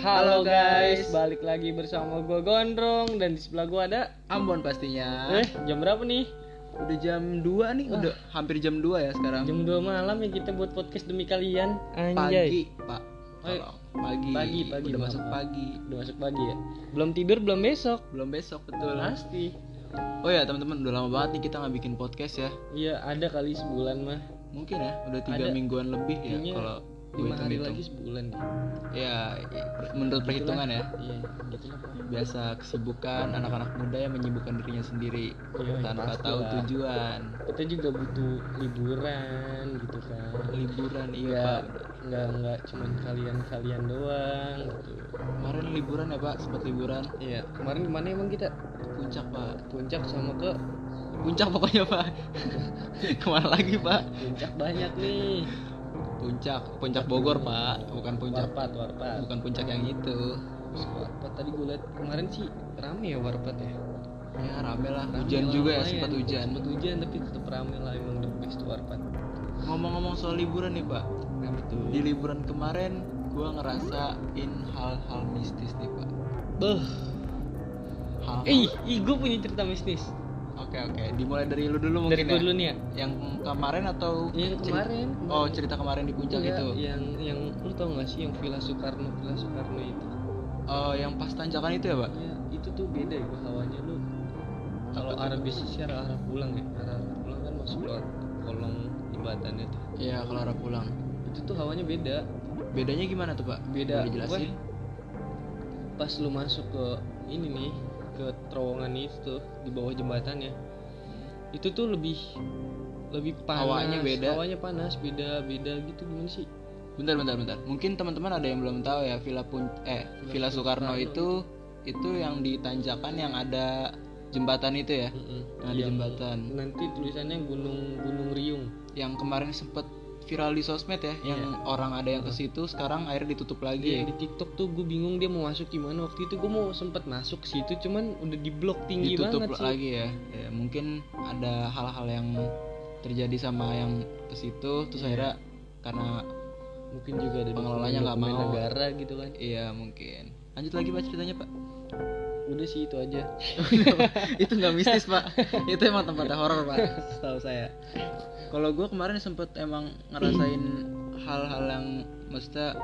Halo guys, balik lagi bersama gue Gondrong dan di sebelah gue ada Ambon pastinya. Eh, jam berapa nih? Udah jam 2 nih, udah hampir jam 2 ya sekarang. Jam 2 malam ya kita buat podcast demi kalian. Anjay. pagi, Pak. Iya. Tolong. Pagi. Pagi, pagi, Udah masuk maaf. pagi. Udah masuk pagi ya. Belum tidur, belum besok. Belum besok betul. Pasti. Oh ya, teman-teman, udah lama banget nih kita nggak bikin podcast ya. Iya, ada kali sebulan mah. Mungkin ya, udah tiga Ada. mingguan lebih ya Kayaknya kalau lima hari lagi sebulan deh. Ya, ya, menurut perhitungan ya. Iya. Biasa kesibukan anak-anak muda yang menyibukkan dirinya sendiri Iya, tanpa pasti tahu lah. tujuan. Kita juga butuh liburan gitu kan. Liburan iya, Iya, Pak. nggak nggak cuman kalian-kalian doang gitu. Kemarin liburan ya, Pak, sempat liburan Iya, kemarin ke mana emang kita? puncak, Pak. Puncak sama ke Puncak pokoknya, Pak. Ke mana lagi, Pak? puncak banyak nih. Puncak, puncak Bogor, Pak. Bukan puncak Warpat, warpat. bukan puncak yang itu. Warpat tadi gue liat kemarin sih rame ya warpat ya. Ya, rame lah. Rame Hujan lah, juga ya, sempat hujan. Sempat hujan tapi tetap rame lah emang the best warpat. Ngomong-ngomong soal liburan nih, Pak. Nah betul. Di liburan kemarin gua ngerasain hal-hal mistis nih, Pak. Beh. Hal Eh, ih, gue punya cerita mistis. Oke, oke. Dimulai dari lu dulu Dari mungkin gue ya. dulu nih ya. Yang kemarin atau Yang ceri- kemarin. Oh, cerita kemarin di puncak Enggak, itu. Yang yang lu tau gak sih yang Villa Soekarno, Villa Soekarno itu? Oh, yang pas tanjakan itu ya, Pak? Ya, itu tuh beda ya hawanya lu. Kalau arah bisnisnya arah, arah pulang ya, arah, arah pulang kan masuk lewat kolong jembatannya tuh. Iya, kalau arah pulang. Itu tuh hawanya beda. Bedanya gimana tuh, Pak? Beda. Boleh jelasin? Pas lu masuk ke ini nih, ke terowongan itu tuh di bawah jembatannya. Itu tuh lebih lebih panas. Hawanya beda. Hawanya panas, beda beda gitu gimana sih? Bentar, bentar, bentar. Mungkin teman-teman ada yang belum tahu ya Villa Pun eh Villa Soekarno Soekarno itu itu yang di tanjakan yang ada jembatan itu ya. Mm-mm. Yang ada jembatan. Nanti tulisannya Gunung Gunung Riung. Yang kemarin sempet viral di sosmed ya, yang orang ada yang ke situ sekarang akhirnya ditutup lagi. di TikTok tuh gue bingung dia mau masuk gimana waktu itu gue mau sempet masuk ke situ cuman udah diblok tinggi Ditutup banget sih. lagi ya. ya. Mungkin ada hal-hal yang terjadi sama yang ke situ terus Iya. akhirnya karena Mungkin juga ada Pengelolanya nggak mau. negara gitu kan. iya mungkin. Lanjut lagi Pak ceritanya, Pak. Udah sih itu aja. itu nggak mistis, Pak. itu emang tempatnya horor, Pak. Setahu saya. Kalau gue kemarin sempet emang ngerasain hal-hal yang maksudnya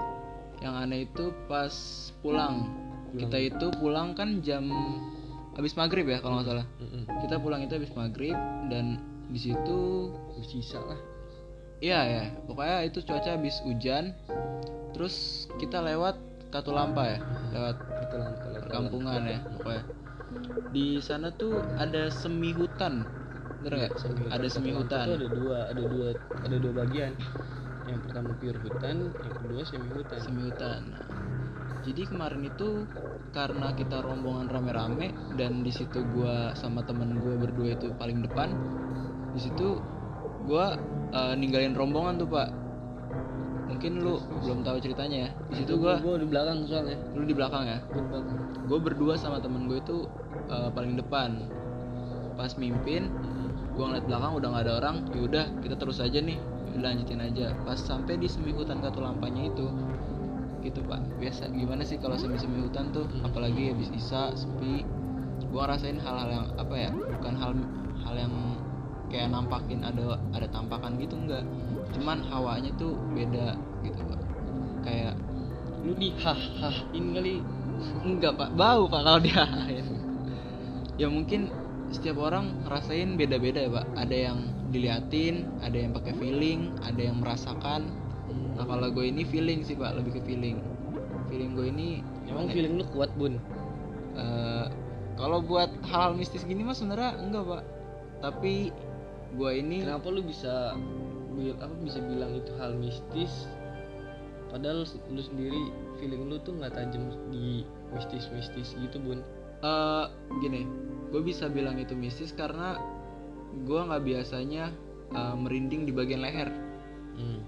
yang aneh itu pas pulang. Pulang. Kita itu pulang kan jam habis maghrib ya kalau nggak salah. Kita pulang itu habis maghrib dan di situ Sisa lah. iya ya pokoknya itu cuaca habis hujan. Terus kita lewat Katulampa ya, lewat perkampungan ya pokoknya. Di sana tuh ada semi hutan. Bener nggak? Ada semi hutan. ada dua, ada dua, ada dua bagian. Yang pertama pure hutan, yang kedua semi hutan. semi hutan. Nah, jadi kemarin itu karena kita rombongan rame-rame dan di situ gua sama temen gue berdua itu paling depan. Di situ gua eh, ninggalin rombongan tuh pak. Mungkin lu belum tahu ceritanya ya. Di situ gua gue di belakang soalnya. lu di belakang ya. Gua. Gue berdua sama temen gue itu eh, paling depan. Pas mimpin, gua ngeliat belakang udah nggak ada orang. Yaudah kita terus aja nih, lanjutin aja. Pas sampai di semi hutan Katulampanya itu, gitu pak biasa gimana sih kalau semi semi hutan tuh apalagi habis isa sepi gua ngerasain hal-hal yang apa ya bukan hal hal yang kayak nampakin ada ada tampakan gitu enggak cuman hawanya tuh beda gitu pak. Kayak Lu di hah hah ini kali. enggak pak. Bau pak kalau dia ya mungkin setiap orang ngerasain beda-beda ya pak. Ada yang diliatin ada yang pakai feeling ada yang merasakan. Nah kalau gue ini feeling sih pak. Lebih ke feeling. Feeling gue ini Emang ya? feeling lu kuat bun. Eh, kalau buat hal-hal mistis gini mah sebenarnya enggak pak. Tapi gue ini Kenapa lu bisa bil- apa bisa bilang itu hal mistis? Padahal lu sendiri feeling lu tuh nggak tajam di mistis-mistis gitu bun. eh gini gue bisa bilang itu mistis karena gue nggak biasanya eh, merinding di bagian leher Hmm.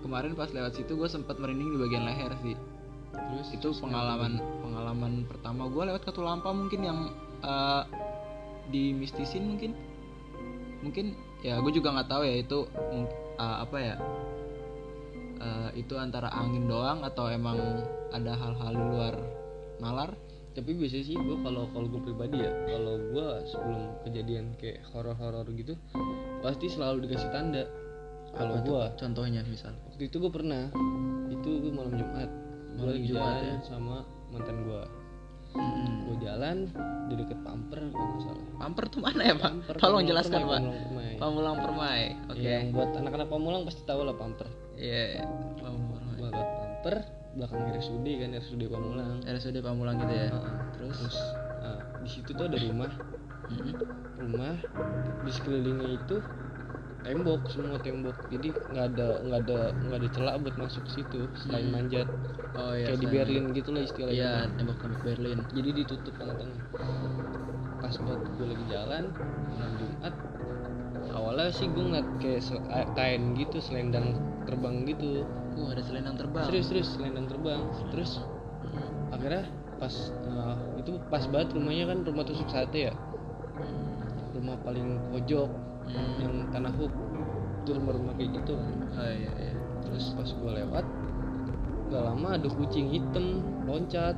kemarin pas lewat situ gue sempat merinding di bagian leher sih Terus itu pengalaman pengalaman pertama gue lewat Katulampa mungkin yang eh, dimistisin mungkin mungkin ya gue juga nggak tahu ya itu eh, apa ya eh, itu antara angin doang atau emang ada hal-hal di luar nalar? Tapi biasanya sih gue kalau kalau gue pribadi ya kalau gue sebelum kejadian kayak horor-horor gitu pasti selalu dikasih tanda. Kalau gue contohnya misal. Waktu itu gue pernah itu gue malam Jumat. Malam Jumat ya? sama mantan gue Mm-mm. gue jalan di deket pamper kalau nggak salah Pamper tuh mana ya pak? Pamper, Tolong jelaskan pak. Pamulang Permai. Oke. yang buat anak-anak pamulang pasti tahu lah pamper Iya. iya. Pamulang lewat pamper belakang RSUD kan RSUD pamulang RSUD Pamulang gitu ya. Heeh. Terus. terus nah, di situ tuh ada rumah rumah di sekelilingnya itu tembok semua tembok jadi nggak ada nggak ada nggak ada celah buat masuk situ selain Hmm. manjat Oh iya. kayak di Berlin gitu lah istilahnya Iya, tembok-tembok Berlin. jadi ditutup tengah-tengah pas buat gue lagi jalan malam Jumat awalnya sih gue ngeliat kayak kain gitu selendang terbang gitu Uh, ada selendang terbang. serius serius selendang terbang terus Mm. akhirnya pas eh, itu pas banget rumahnya kan rumah tusuk sate ya rumah paling pojok Mm. yang tanah huk itu rumah-rumah kayak gitu kan. Oh iya iya. terus pas gue lewat gak lama ada kucing hitam loncat.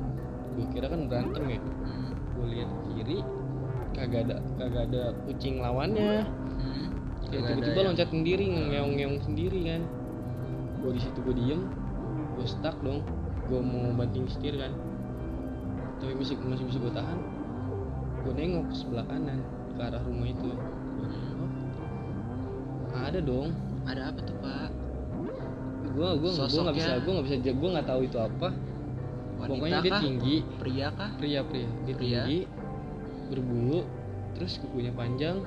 Gue kira kan berantem ya. Mm. gue lihat kiri kagak ada kagak ada kucing lawannya. Mm. Kagak ada tiba-tiba yang- loncat sendiri ngeong-ngeong sendiri kan. Gue di situ gue diem gue stuck dong. Gue mau banting setir kan. Tapi masih masih bisa gue tahan. Gue nengok ke sebelah kanan ke arah rumah itu. Gue nengok ada dong Ada apa tuh pak? gue gue gue nggak bisa gue nggak bisa gue nggak tahu itu apa Wanita pokoknya dia kah? tinggi Pria kah? pria pria dia Pria? tinggi berbulu terus kukunya panjang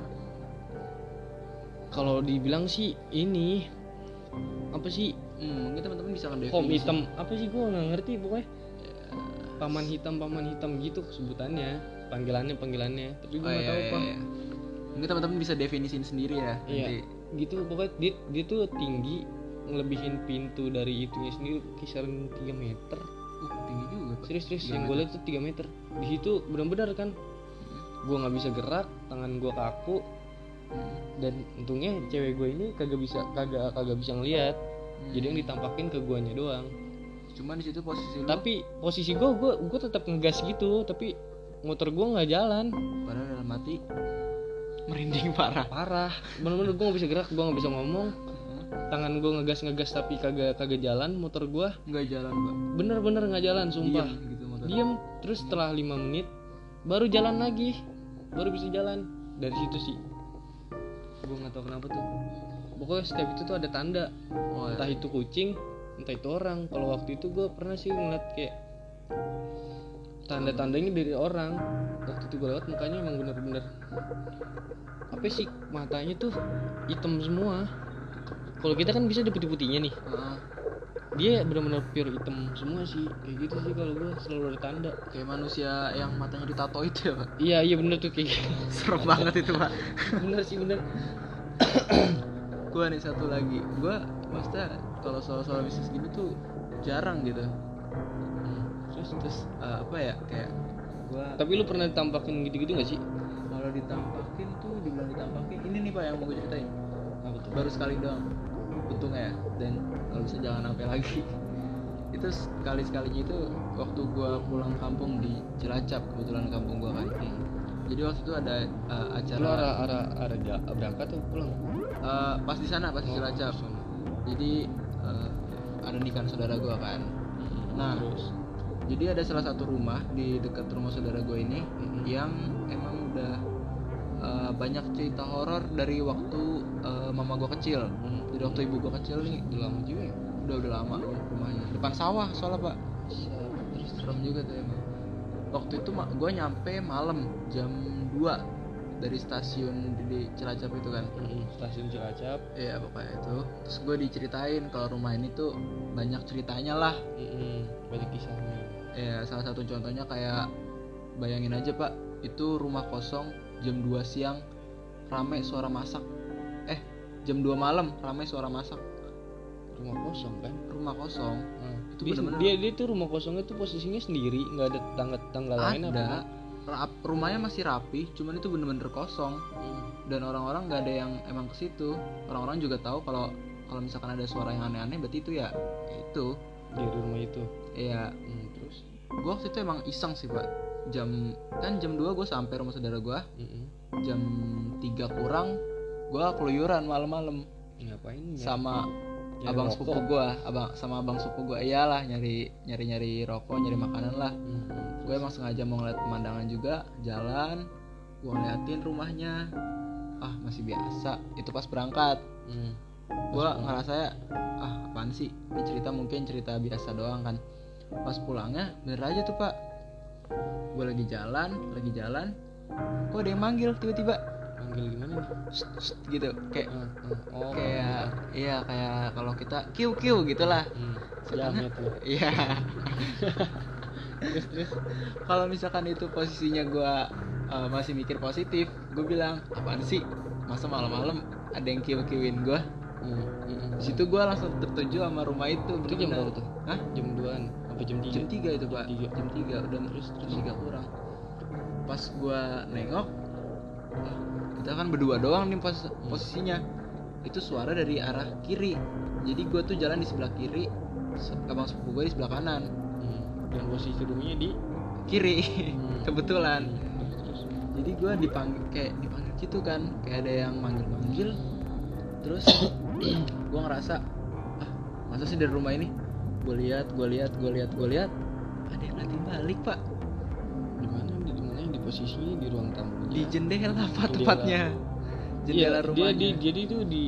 kalau dibilang sih ini apa sih Hmm, mungkin teman-teman bisa Home mendefinisi. hitam apa sih gue nggak ngerti pokoknya paman hitam paman hitam gitu sebutannya panggilannya panggilannya tapi gue Oh, nggak iya, tahu iya, apa iya. Mungkin teman-teman bisa definisin sendiri ya. Iya. Nanti. Gitu pokoknya dia, dia tuh tinggi ngelebihin pintu dari itunya sendiri kisaran 3 meter. Uh, tinggi juga. Serius serius yang gue lihat tuh 3 meter. Di situ benar-benar kan gue nggak bisa gerak tangan gue kaku. Hmm. dan untungnya cewek gue ini kagak bisa kagak kagak bisa ngelihat Hmm. jadi yang ditampakin ke guanya doang. Cuman di situ posisi lu? Tapi posisi gue gue gue tetap ngegas gitu tapi motor gue nggak jalan. Padahal dalam hati merinding parah. parah. Bener-bener gue nggak bisa gerak gue nggak bisa ngomong. Tangan gue ngegas ngegas tapi kagak kagak jalan motor gue Nggak jalan, Pak. bener-bener nggak jalan sumpah. Diam gitu motor. diem terus setelah lima menit baru jalan lagi. Baru bisa jalan. Dari situ sih. Gue nggak tahu kenapa tuh. Pokoknya setiap itu tuh ada tanda. Oh, entah itu kucing entah itu orang. Kalau waktu itu gue pernah sih ngeliat kayak tanda-tandanya dari orang waktu itu gue lewat mukanya emang bener-bener apa sih matanya tuh hitam semua kalau kita kan bisa ada putih-putihnya nih Heeh. dia bener-bener pure hitam semua sih kayak gitu sih kalau gue selalu ada tanda kayak manusia yang matanya ditato itu ya, Pak. iya iya bener tuh kayak gitu. Serem banget itu, Pak. bener sih bener gua nih satu lagi. Gua maksudnya kalau soal-soal bisnis gini tuh jarang gitu. Terus terus eh, apa ya? Kayak gua tapi lu pernah ditampakin gitu-gitu gak sih? Kalau ditampakin tuh dibilang ditampakin ini nih Pak yang mau gue ceritain. apa tuh? Baru sekali doang untungnya ya dan kalau bisa jangan sampai lagi. Itu sekali sekalinya itu waktu gua pulang kampung di Cilacap kebetulan kampung gua kan. Jadi waktu itu ada uh, lu acara arah arah arah ja- berangkat tuh pulang? Uh, pas di sana pas di Oh, Cilacap. sana. jadi uh, ada nikahan saudara gua kan. Nah. terus jadi ada salah satu rumah di dekat rumah saudara gue ini Mhm. yang emang udah uh, banyak cerita horor dari waktu uh, mama gue kecil. Hmm. dari waktu ibu gue kecil nih udah lama juga ya? Udah udah lama rumahnya. Depan sawah soalnya pak. Terus serem juga tuh emang. Waktu itu gue nyampe malam jam 2 dari stasiun di Cilacap itu kan. Mm-mm, stasiun Cilacap. Iya pokoknya itu. Terus gue diceritain kalau rumah ini tuh banyak ceritanya lah. Mm-mm, banyak kisahnya ya salah satu contohnya kayak bayangin aja pak. Itu rumah kosong jam 2 siang rame suara masak. Eh jam 2 malam rame suara masak. Rumah kosong kan? Rumah kosong. Hmm. Itu dia, bener-bener- dia dia tuh rumah kosongnya tuh posisinya sendiri nggak ada tangga tangga lain apa ada Rap- rumahnya masih rapi cuman itu bener-bener kosong. Hmm. dan orang-orang nggak ada yang emang ke situ. Orang-orang juga tahu kalau kalau misalkan ada suara yang aneh-aneh berarti itu ya itu. Di rumah itu ya hmm, terus? Gue waktu itu emang iseng sih pak. Jam kan jam 2 gue sampai rumah saudara gue Mm-mm. jam 3 kurang gue keluyuran malam-malam. Ngapain ya? sama Nyari abang rokok. sepupu gue abang sama abang sepupu gue iyalah nyari nyari nyari rokok nyari makanan lah. Hmm, gue emang sengaja mau ngeliat pemandangan juga jalan gue ngeliatin rumahnya. Ah masih biasa. Itu pas berangkat. Hmm. gue ngerasa ya ah apaan sih? Ini cerita mungkin cerita biasa doang kan pas pulangnya bener aja tuh pak. Gue lagi jalan lagi jalan. Kok ada yang manggil tiba-tiba? Manggil gimana nih? Gitu. Kayak Ah, ah. oh. kayak iya kayak kalau kita kiu kiu gitulah. Hmm. Lu iya. Terus terus. Kalau misalkan itu posisinya gue masih mikir positif gue bilang apaan sih? Masa malam-malam ada yang kiu kiuin gue hmm. hmm. di situ gue langsung tertuju sama rumah itu itu jam berapa tuh? Hah? jam 2an apa jam 3 jam 3 itu pak. tiga. jam 3 udah terus terus tiga kurang pas gua nengok kita kan berdua doang nih pas posisinya. Itu suara dari arah kiri. Jadi gua tuh jalan di sebelah kiri abang sepupu gue di sebelah kanan. Hmm. dan posisi rumahnya di? Kiri Hmm. kebetulan. Hmm. jadi gua dipanggil kayak dipanggil gitu kan. Kayak ada yang manggil manggil terus gua ngerasa ah masa sih dari rumah ini gue lihat gue lihat gue lihat gue lihat. Ada yang ngeliatin balik pak. Di mana? Di mana? Di posisinya di ruang tamu di jendela pak Jendela. tepatnya. Jendela Iya, rumahnya. dia, dia- jadi itu di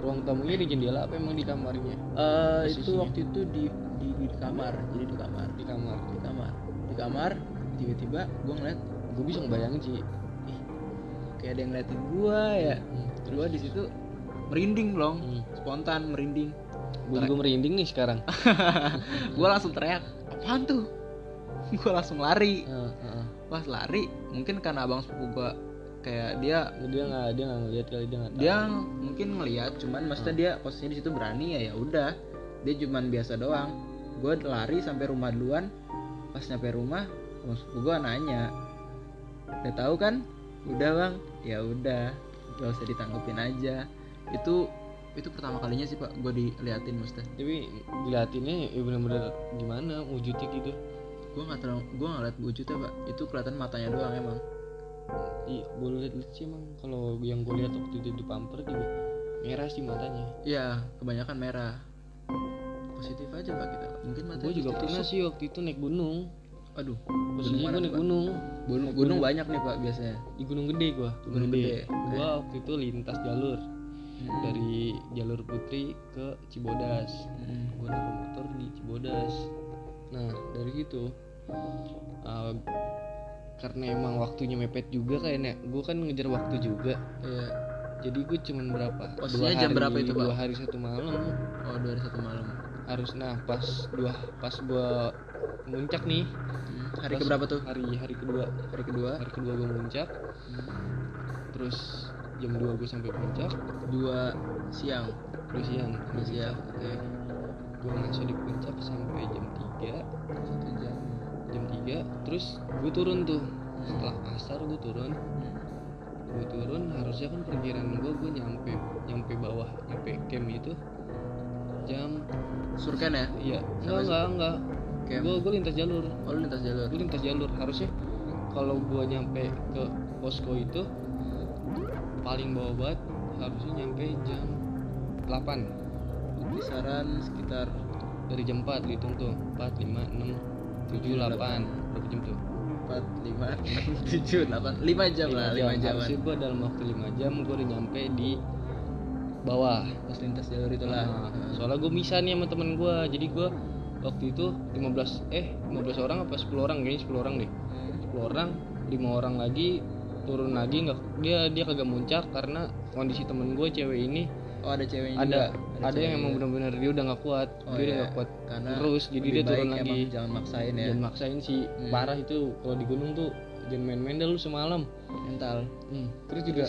ruang tamunya di jendela apa emang di kamarnya? Eh, itu waktu itu di, di di kamar. Jadi di kamar. Di kamar. Di kamar. Di kamar tiba-tiba gue ngeliat gue bisa ngebayangin sih. Ih kayak ada yang ngeliatin gue ya. Hmm. gue di situ merinding loh Hmm. spontan merinding gue juga merinding nih sekarang. Gue langsung teriak apaan tuh? Gue langsung lari. Heeh, heeh. pas lari mungkin karena abang sepupu gue kayak dia dia nggak dia nggak ngeliat kali dia nggak dia mungkin ngelihat cuman maksudnya dia posisinya di situ berani ya ya udah. Dia cuman biasa doang. Gue lari sampai rumah duluan. Pas nyampe rumah abang sepupu gue nanya udah tahu kan? Udah bang. Ya udah gak usah ditanggepin aja. Itu itu pertama kalinya sih pak gue diliatin maksudnya. Tapi diliatinnya ya bener-bener gimana wujudnya gitu? Gue nggak terlalu gue nggak liat wujudnya pak. Itu kelihatan matanya doang emang. Iya gue liat liat sih emang. Kalau yang gue lihat waktu itu di pamper juga merah sih matanya. Iya, kebanyakan merah. Positif aja pak kita. Mungkin mata gue juga pernah sih waktu itu naik gunung. Aduh, posisinya gue naik Pak? gunung. Gunung, gunung. banyak nih pak biasanya. di gunung gede gue Gunung Gede, oke. gue waktu itu lintas jalur Hmm. dari jalur putri ke Cibodas Hmm. gue naik motor di Cibodas nah dari situ uh, karena emang waktunya mepet juga kayaknya gue kan ngejar waktu juga Iya. jadi gue cuman berapa Posisinya jam berapa itu, Pak? dua hari satu malam Oh dua hari satu malam. harus nah pas dua pas gue muncak nih Hmm. Hari keberapa tuh? hari hari kedua Hari kedua. hari kedua gue muncak Hmm. terus jam 2 gue sampai puncak Dua siang. terus siang Dua siang. Oke. gue ngaso di puncak sampai jam 3 Satu jam. jam 3 terus gue turun tuh setelah asar gue turun gue turun harusnya kan perkiraan gue gue nyampe nyampe bawah nyampe camp itu jam Surken ya? iya enggak enggak enggak gue gue lintas jalur Oh lintas jalur. gue lintas jalur harusnya kalau gue nyampe ke posko itu paling bawah banget harusnya nyampe jam 8 Kisaran sekitar dari jam 4 dihitung tuh 4, 5, 6, 7, 8 berapa? Jam tuh? empat lima enam tujuh delapan. Lima jam lah lima jam. harusnya gue dalam waktu 5 jam gue udah nyampe di bawah. Pas lintas jalur itulah. Nah, soalnya gue bisa nih sama temen gue jadi gue waktu itu 15 eh 15 orang apa 10 orang? Kayaknya 10 orang deh. Hmm. 10 orang lima orang lagi turun lagi nggak dia dia kagak muncak karena kondisi temen gue cewek ini Oh ada ceweknya ada juga. ada, yang emang benar-benar dia udah nggak kuat Oh, dia udah iya. nggak kuat Karena terus jadi dia turun lagi. jangan maksain ya. Jangan maksain sih Hmm. parah itu kalau di gunung tuh jangan main-main dah lu semalam. Mental. Hmm, terus juga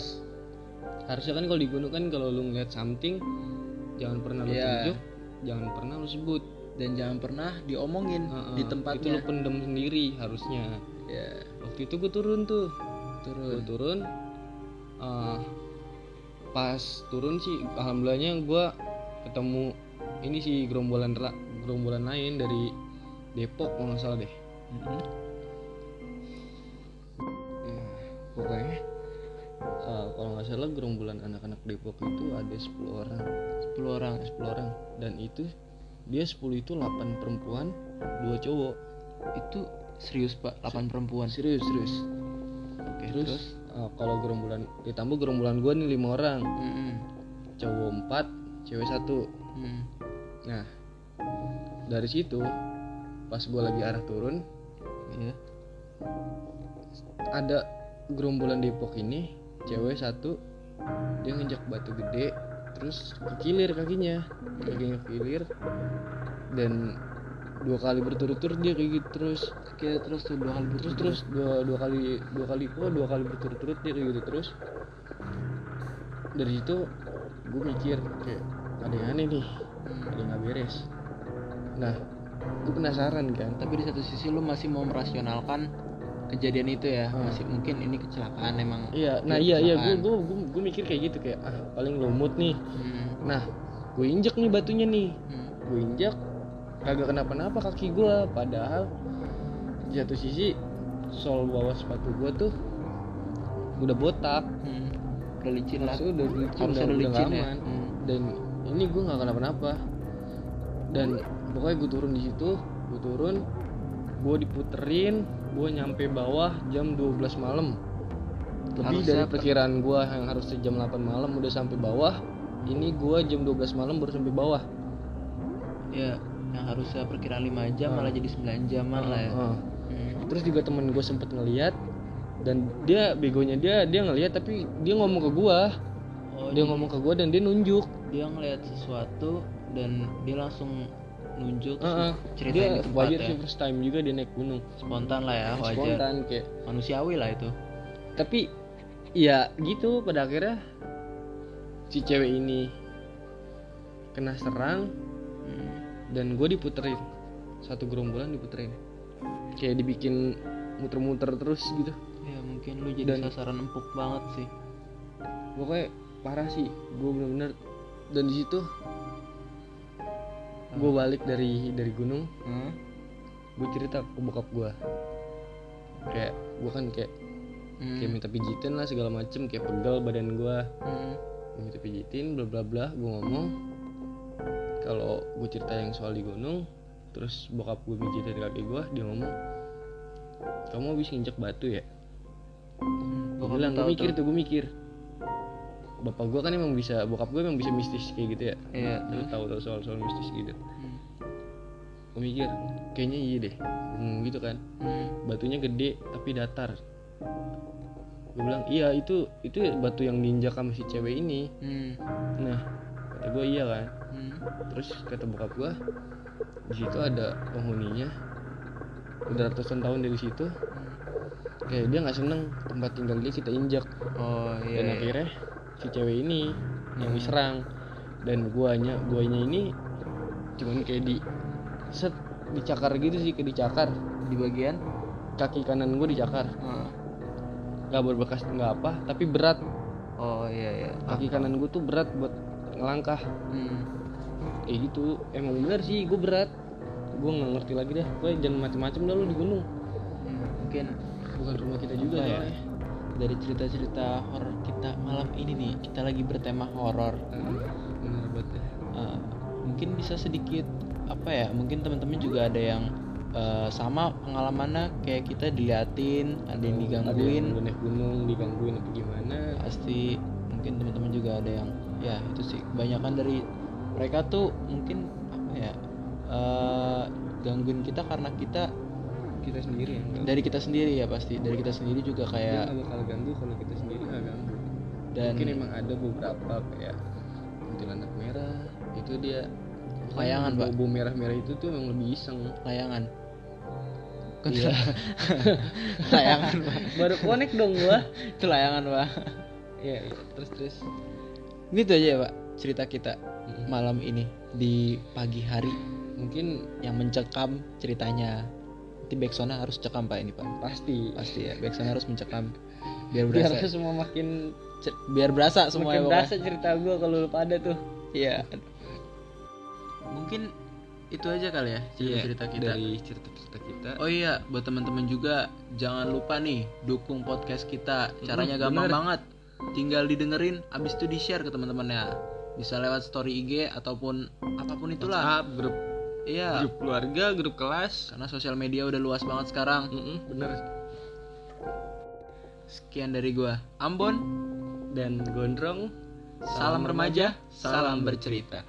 harusnya kan kalau di gunung kan kalau lu ngeliat something jangan pernah lu Iya. tunjuk jangan pernah lu sebut. Dan jangan pernah diomongin Heeh, di itu tempatnya lu pendem sendiri harusnya. Ya waktu itu gue turun tuh turun. Turun. Eh, pas turun sih alhamdulillahnya gue ketemu ini sih gerombolan gerombolan lain dari Depok kalau nggak salah deh. Mm-mm. Ya, pokoknya eh, kalau nggak salah gerombolan anak-anak Depok itu ada 10 orang. 10 orang 10 orang. Dan itu dia 10 itu 8 perempuan dua cowok. Itu serius pak 8 perempuan. serius serius oke terus, terus, eh, kalau gerombolan ditambah gerombolan gue nih lima orang Mm-mm. cowok 4 cewek satu Mm. nah dari situ pas gue lagi arah turun Iya. ada gerombolan Depok ini cewek satu dia nginjak batu gede terus kekilir kakinya kakinya kekilir dan dua kali berturut-turut dia kayak gitu terus Oke, terus tuh dua kali terus terus dua dua kali dua kali kok dua kali berturut-turut dia kayak gitu terus dari situ gue mikir kayak ada yang aneh nih Hmm. ada yang nggak beres nah gue penasaran kan Tapi di satu sisi lu masih mau merasionalkan kejadian itu ya, Hmm. masih mungkin ini kecelakaan emang. iya nah Iya, iya gue gue gue mikir kayak gitu kayak ah paling lumut nih Hmm. nah gue injek nih batunya nih Hmm. gue injak kagak kenapa-napa kaki gue padahal satu sisi sol bawah sepatu gue tuh udah botak Hmm. Udah licin lah. Udah licin Harus udah, licin ya. Hmm. dan ini gue nggak kenapa-napa dan pokoknya gue turun di situ gue turun gue diputerin gue nyampe bawah jam 12 malam lebih Harusnya dari perkiraan gue yang harusnya jam 8 malam udah sampai bawah ini gue jam 12 malam baru sampai bawah Ya, yang harusnya perkiraan 5 jam Hmm. malah jadi 9 jam lah ya. Heeh. Hmm. terus juga temen gue sempet ngeliat dan dia begonya dia dia ngeliat tapi dia ngomong ke gue Oh, dia ngomong ke gue dan dia nunjuk dia ngeliat sesuatu dan dia langsung nunjuk terus Heeh. ceritain dia di tempat wajar ya. sih first time juga dia naik gunung Spontan lah ya, wajar. spontan kayak Manusiawi lah itu. tapi ya gitu pada akhirnya si cewek ini kena serang Hmm. Dan gue diputerin. Satu gerombolan diputerin. Kayak dibikin muter-muter terus gitu. Ya mungkin lu jadi Dan- sasaran empuk banget sih. pokoknya parah sih. Gue bener-bener dan di situ gue balik dari dari gunung. Hmm? gue cerita ke bokap gue kayak gue kan kayak Hmm. kayak minta pijitin lah segala macem kayak pegal badan gue Hmm. Minta pijitin bla bla bla gue ngomong kalau gue cerita yang soal di gunung terus bokap gue pijitin kaki gue dia ngomong kamu habis nginjek batu ya gue bilang gue mikir tuh. gue mikir bapak gue kan emang bisa bokap gue emang bisa mistis kayak gitu ya Iya. lu tahu tahu soal soal mistis gitu Hmm. gue mikir kayaknya iya deh hmm, gitu kan Hmm. batunya gede tapi datar gue bilang iya itu itu batu yang diinjak sama si cewek ini Hmm. nah kata gue iya kan Hmm. terus kata bokap gue di situ ada penghuninya udah ratusan tahun dari situ kayak dia nggak seneng tempat tinggal dia kita injak Oh iya. dan iya. akhirnya si cewek ini yang Hmm. diserang dan guanya guanya ini cuman kayak di set dicakar gitu sih kayak dicakar di bagian kaki kanan gue dicakar Hmm. nggak berbekas nggak apa tapi berat Oh iya iya. kaki kanan gue tuh berat buat ngelangkah Hmm. kayak gitu emang bener sih gue berat gue nggak ngerti lagi dah gue jangan macem-macem dah lu di gunung Hmm. Mungkin bukan rumah kita juga ya? dari cerita-cerita horor kita malam ini nih, kita lagi bertema horor. bener banget ya Eh, mungkin bisa sedikit apa ya? Mungkin teman-teman juga ada yang eh, sama pengalamannya kayak kita diliatin, ada yang ada digangguin. yang naik gunung digangguin apa gimana Pasti mungkin teman-teman juga ada yang ya itu sih kebanyakan dari mereka tuh mungkin apa ya? eh, gangguin kita karena kita kita sendiri ganggu. dari kita sendiri ya pasti dari kita sendiri juga dia kayak nggak bakal ganggu kalau kita sendiri nggak ganggu dan mungkin emang ada beberapa kayak kuntilanak merah itu dia Layangan, Pak. bau merah-merah itu tuh emang lebih iseng layangan Kan Iya. layangan pak baru connect dong gua itu layangan pak iya. terus terus gitu aja ya pak cerita kita malam ini di pagi hari. Mungkin yang mencekam ceritanya. Nanti backsoundnya harus cekam pak ini pak. Pasti. Pasti ya backsoundnya harus mencekam. Biar biar berasa. semua makin cer- biar berasa semua makin ya, berasa cerita gua kalau lu pada tuh. Iya. Mungkin itu aja kali ya cerita cerita Iya, kita. dari cerita-cerita kita. Oh iya, buat teman-teman juga jangan lupa nih dukung podcast kita. Caranya gampang bener. banget. Tinggal didengerin, abis itu di-share ke teman-temannya. Bisa lewat story IG ataupun apa pun itulah. WhatsApp, grup Iya, grup keluarga grup kelas karena sosial media udah luas banget sekarang. Mm-mm, bener Sekian dari gua, Ambon. dan gondrong Salam remaja, salam bercerita.